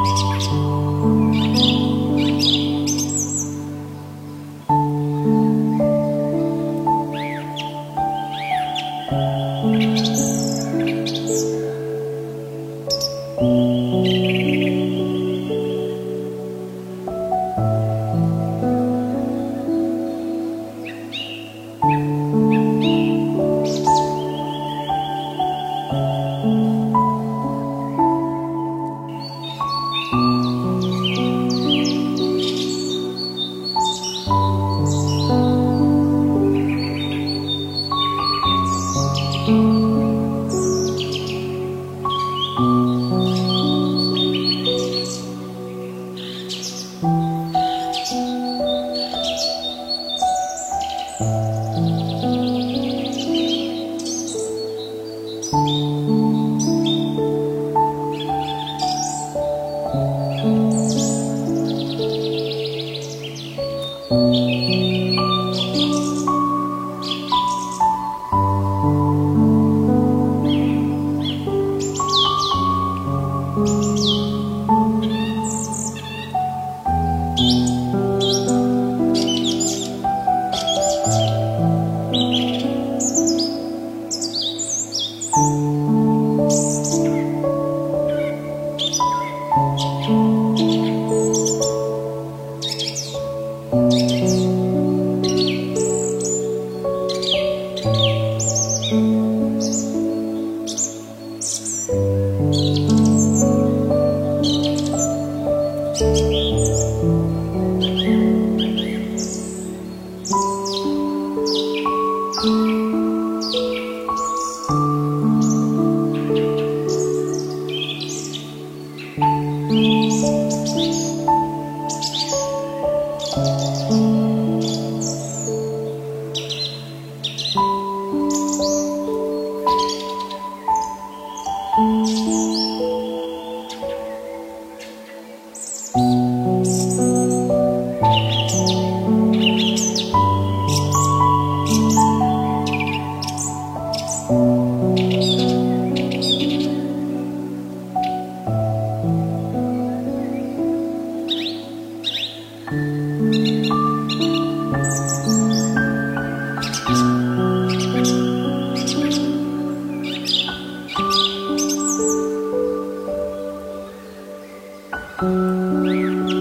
Música 嗯。oh 嗯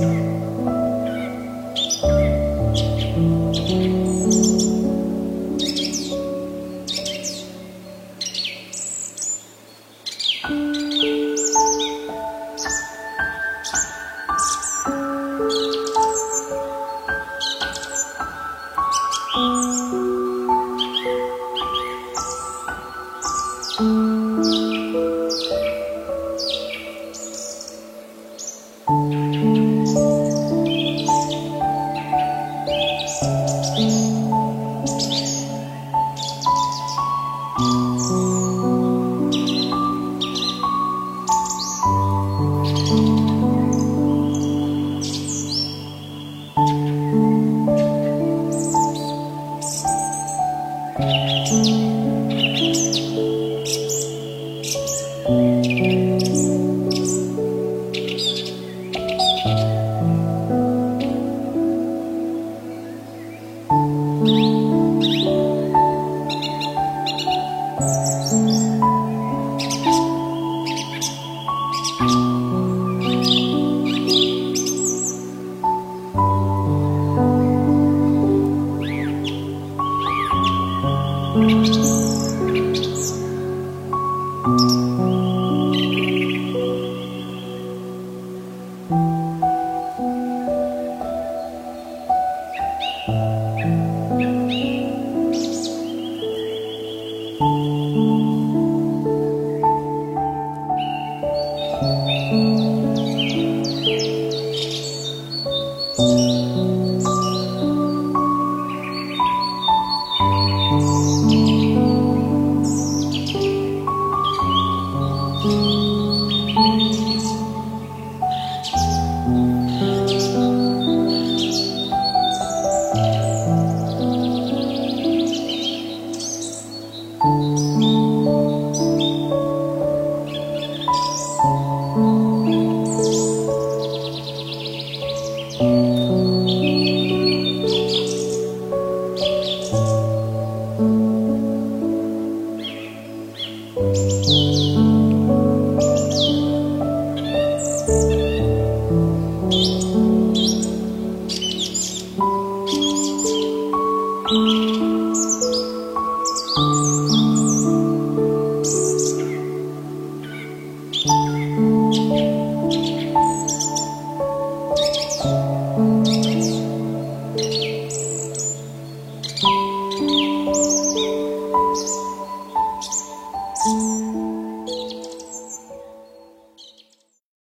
thank mm -hmm. you